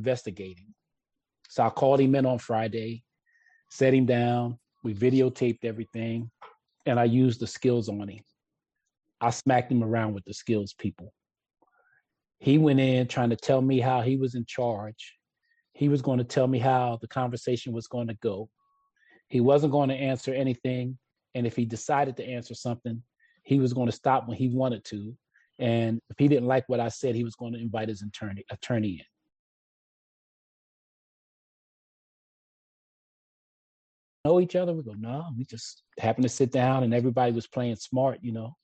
investigating. So I called him in on Friday, set him down. We videotaped everything, and I used the skills on him. I smacked him around with the skills people. He went in trying to tell me how he was in charge. He was going to tell me how the conversation was going to go. He wasn't going to answer anything. And if he decided to answer something, he was going to stop when he wanted to. And if he didn't like what I said, he was going to invite his attorney attorney in. Know each other? We go, no, we just happened to sit down and everybody was playing smart, you know.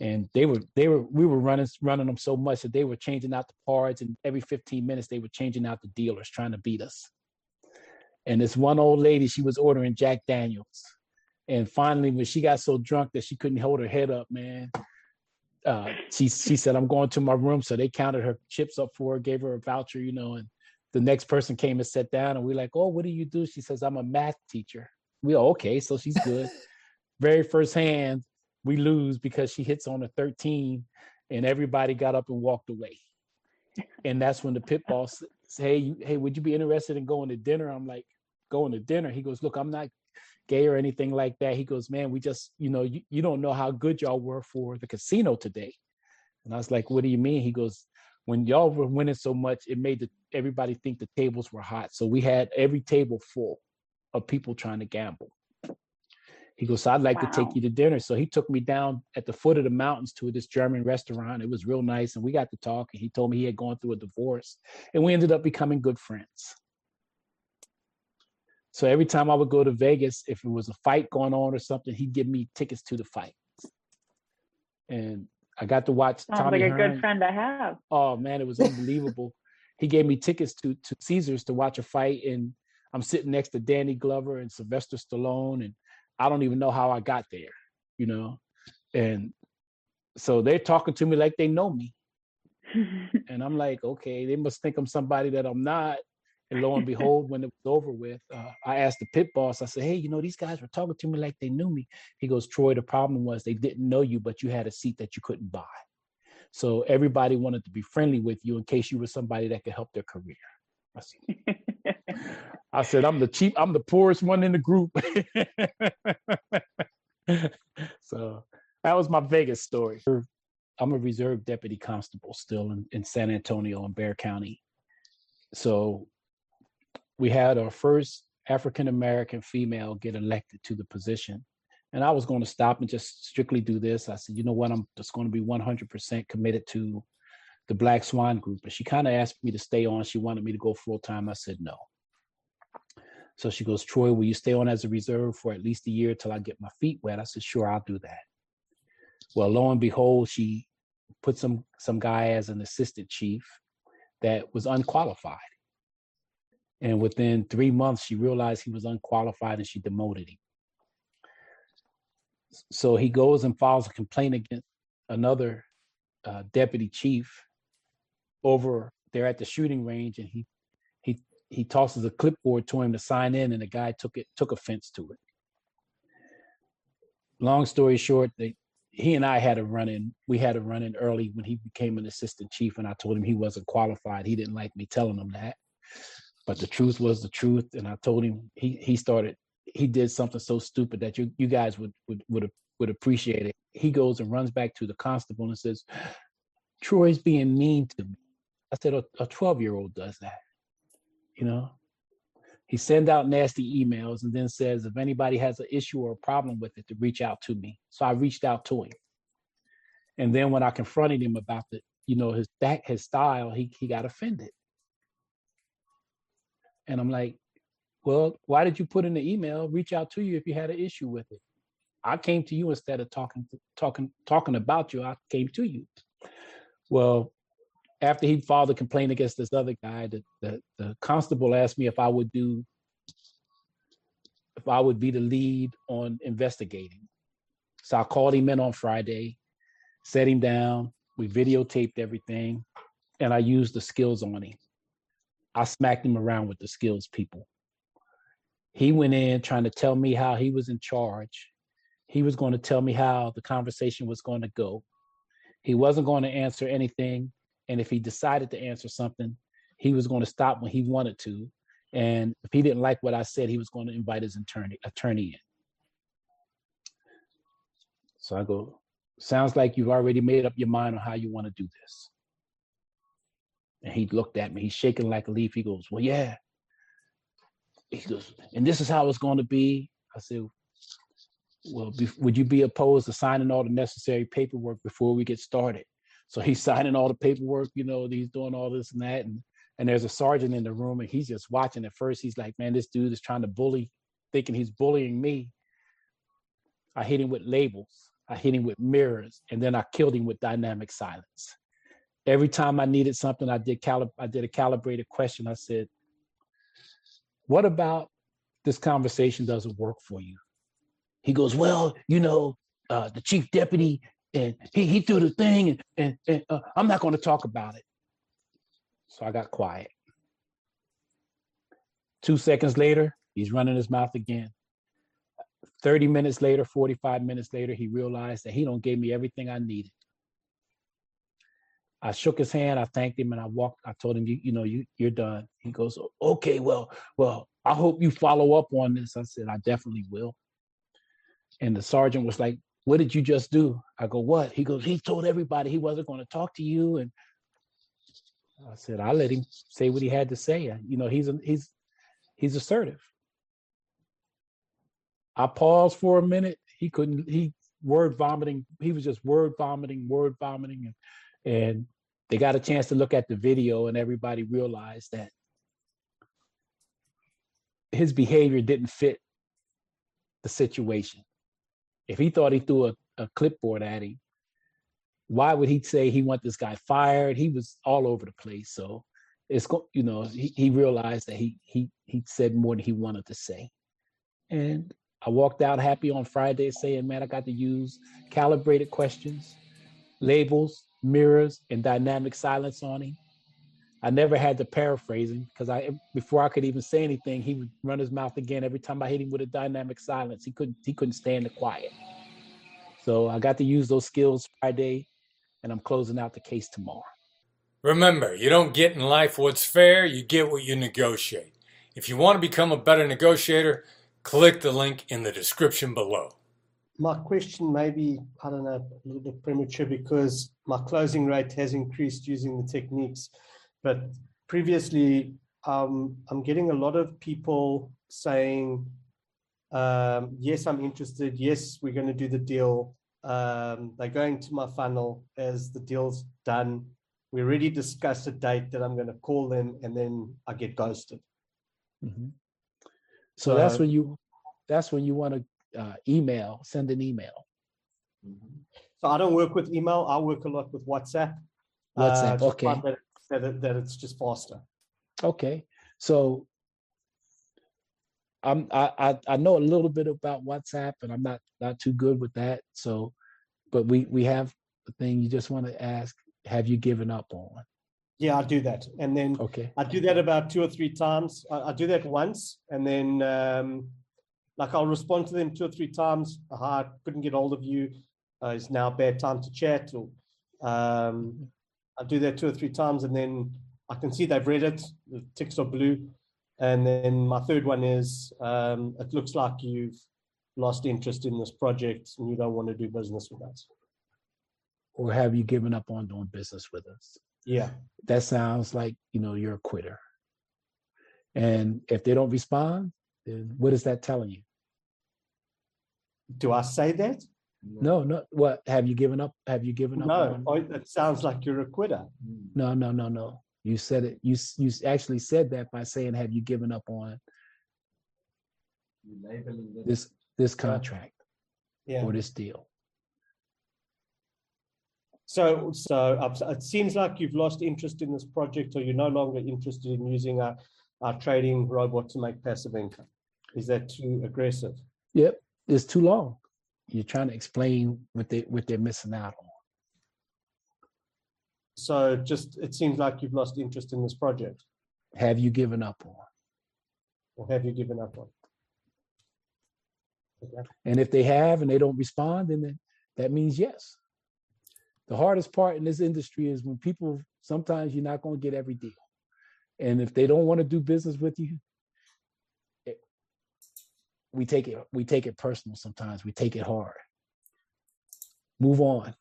And they were they were we were running running them so much that they were changing out the cards and every 15 minutes they were changing out the dealers trying to beat us. And this one old lady, she was ordering Jack Daniels. And finally, when she got so drunk that she couldn't hold her head up, man, uh, she she said, "I'm going to my room." So they counted her chips up for her, gave her a voucher, you know. And the next person came and sat down, and we are like, "Oh, what do you do?" She says, "I'm a math teacher." We are okay, so she's good. Very first hand, we lose because she hits on a 13, and everybody got up and walked away. And that's when the pit boss says, "Hey, hey, would you be interested in going to dinner?" I'm like, "Going to dinner?" He goes, "Look, I'm not gay or anything like that. He goes, man, we just, you know, you, you don't know how good y'all were for the casino today. And I was like, what do you mean? He goes, when y'all were winning so much, it made the, everybody think the tables were hot. So we had every table full of people trying to gamble. He goes, so I'd like wow. to take you to dinner. So he took me down at the foot of the mountains to this German restaurant. It was real nice. And we got to talk. And he told me he had gone through a divorce. And we ended up becoming good friends. So every time I would go to Vegas, if it was a fight going on or something, he'd give me tickets to the fight. And I got to watch Sounds Tommy like a Hearn. good friend to have. Oh man, it was unbelievable. he gave me tickets to to Caesars to watch a fight, and I'm sitting next to Danny Glover and Sylvester Stallone, and I don't even know how I got there, you know. And so they're talking to me like they know me. and I'm like, okay, they must think I'm somebody that I'm not. And lo and behold, when it was over with, uh, I asked the pit boss, I said, Hey, you know, these guys were talking to me like they knew me. He goes, Troy, the problem was they didn't know you, but you had a seat that you couldn't buy. So everybody wanted to be friendly with you in case you were somebody that could help their career. I, said, I said, I'm the cheap, I'm the poorest one in the group. so that was my Vegas story. I'm a reserve deputy constable still in, in San Antonio and Bexar County. So we had our first African American female get elected to the position. And I was going to stop and just strictly do this. I said, you know what? I'm just going to be 100% committed to the Black Swan Group. And she kind of asked me to stay on. She wanted me to go full time. I said, no. So she goes, Troy, will you stay on as a reserve for at least a year till I get my feet wet? I said, sure, I'll do that. Well, lo and behold, she put some some guy as an assistant chief that was unqualified. And within three months, she realized he was unqualified and she demoted him. So he goes and files a complaint against another uh, deputy chief over there at the shooting range, and he he he tosses a clipboard to him to sign in, and the guy took it took offense to it. Long story short, they, he and I had a run in. We had a run in early when he became an assistant chief, and I told him he wasn't qualified. He didn't like me telling him that but the truth was the truth and i told him he he started he did something so stupid that you you guys would would would, would appreciate it. He goes and runs back to the constable and says troy's being mean to me. I said a 12 year old does that you know? He sends out nasty emails and then says if anybody has an issue or a problem with it to reach out to me. So i reached out to him. And then when i confronted him about the you know his back his style he he got offended and I'm like, well, why did you put in the email, reach out to you if you had an issue with it? I came to you instead of talking talking talking about you. I came to you. Well, after he filed a complaint against this other guy, the, the, the constable asked me if I would do if I would be the lead on investigating. So I called him in on Friday, set him down, we videotaped everything, and I used the skills on him. I smacked him around with the skills people. He went in trying to tell me how he was in charge. He was going to tell me how the conversation was going to go. He wasn't going to answer anything. And if he decided to answer something, he was going to stop when he wanted to. And if he didn't like what I said, he was going to invite his attorney attorney in. So I go, sounds like you've already made up your mind on how you want to do this. And he looked at me, he's shaking like a leaf. He goes, Well, yeah. He goes, and this is how it's going to be. I said, Well, be, would you be opposed to signing all the necessary paperwork before we get started? So he's signing all the paperwork, you know, he's doing all this and that. And and there's a sergeant in the room and he's just watching at first he's like man this dude is trying to bully thinking he's bullying me i hit him with labels i hit him with mirrors and then i killed him with dynamic silence every time i needed something i did calib- i did a calibrated question i said what about this conversation doesn't work for you he goes well you know uh, the chief deputy and he, he threw the thing and, and, and uh, i'm not going to talk about it so I got quiet. Two seconds later, he's running his mouth again. 30 minutes later, 45 minutes later, he realized that he don't gave me everything I needed. I shook his hand, I thanked him, and I walked. I told him, you, you know, you you're done. He goes, okay, well, well, I hope you follow up on this. I said, I definitely will. And the sergeant was like, what did you just do? I go, what? He goes, he told everybody he wasn't going to talk to you and I said, I let him say what he had to say. You know, he's a, he's he's assertive. I paused for a minute. He couldn't. He word vomiting. He was just word vomiting, word vomiting, and and they got a chance to look at the video, and everybody realized that his behavior didn't fit the situation. If he thought he threw a, a clipboard at him, why would he say he want this guy fired? He was all over the place. So it's you know he, he realized that he he he said more than he wanted to say, and I walked out happy on Friday saying, man, I got to use calibrated questions, labels, mirrors, and dynamic silence on him. I never had to paraphrase him because I before I could even say anything, he would run his mouth again every time I hit him with a dynamic silence. He couldn't he couldn't stand the quiet. So I got to use those skills Friday and I'm closing out the case tomorrow. Remember, you don't get in life what's fair, you get what you negotiate. If you want to become a better negotiator, click the link in the description below. My question may be, I don't know, a little bit premature because my closing rate has increased using the techniques. But previously, um, I'm getting a lot of people saying, um, yes, I'm interested. Yes, we're going to do the deal. Um, they're going to my funnel as the deal's done. We already discussed a date that I'm going to call them, and then I get ghosted. Mm-hmm. So, that's when you that's when you want to uh, email, send an email. Mm-hmm. So I don't work with email. I work a lot with WhatsApp. WhatsApp, uh, okay. That, that, that it's just faster. Okay, so I'm I, I know a little bit about WhatsApp, and I'm not not too good with that. So, but we we have a thing you just want to ask: Have you given up on? Yeah, I do that, and then okay, I do that about two or three times. I, I do that once, and then um, like I'll respond to them two or three times. I couldn't get hold of you. Uh, it's now a bad time to chat, or um, I do that two or three times, and then I can see they've read it. The ticks are blue and then my third one is um, it looks like you've lost interest in this project and you don't want to do business with us. Or have you given up on doing business with us? Yeah. That sounds like, you know, you're a quitter. And if they don't respond, then what is that telling you? Do I say that? No, no. What have you given up? Have you given up? No, on... it sounds like you're a quitter. Mm. No, no, no, no. You said it. You you actually said that by saying, "Have you given up on this this contract yeah. or this deal?" So, so it seems like you've lost interest in this project, or you're no longer interested in using our, our trading robot to make passive income. Is that too aggressive? Yep, it's too long. You're trying to explain what they what they're missing out on. So just it seems like you've lost interest in this project. Have you given up on? Or have you given up on? Okay. And if they have and they don't respond, then that means yes. The hardest part in this industry is when people sometimes you're not going to get every deal. And if they don't want to do business with you, we take it we take it personal sometimes. We take it hard. Move on.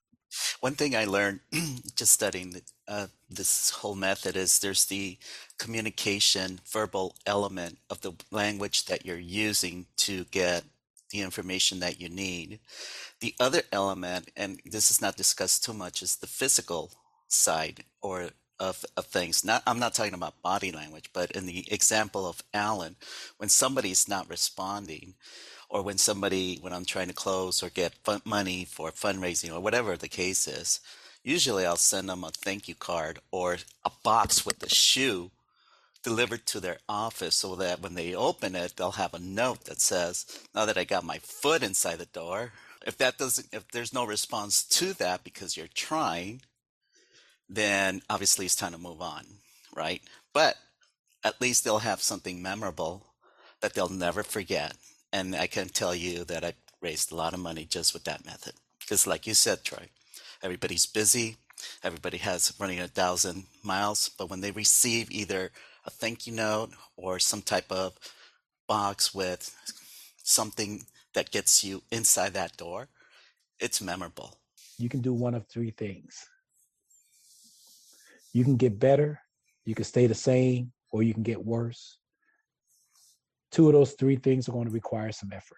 One thing I learned just studying uh, this whole method is there's the communication verbal element of the language that you're using to get the information that you need. The other element, and this is not discussed too much, is the physical side or of, of things. Not I'm not talking about body language, but in the example of Alan, when somebody's not responding, or when somebody when I'm trying to close or get fun, money for fundraising or whatever the case is, usually I'll send them a thank you card or a box with a shoe delivered to their office so that when they open it, they'll have a note that says, "Now that I got my foot inside the door." If that doesn't, if there's no response to that because you're trying, then obviously it's time to move on, right? But at least they'll have something memorable that they'll never forget. And I can tell you that I raised a lot of money just with that method. Because, like you said, Troy, everybody's busy, everybody has running a thousand miles, but when they receive either a thank you note or some type of box with something that gets you inside that door, it's memorable. You can do one of three things you can get better, you can stay the same, or you can get worse. Two of those three things are going to require some effort.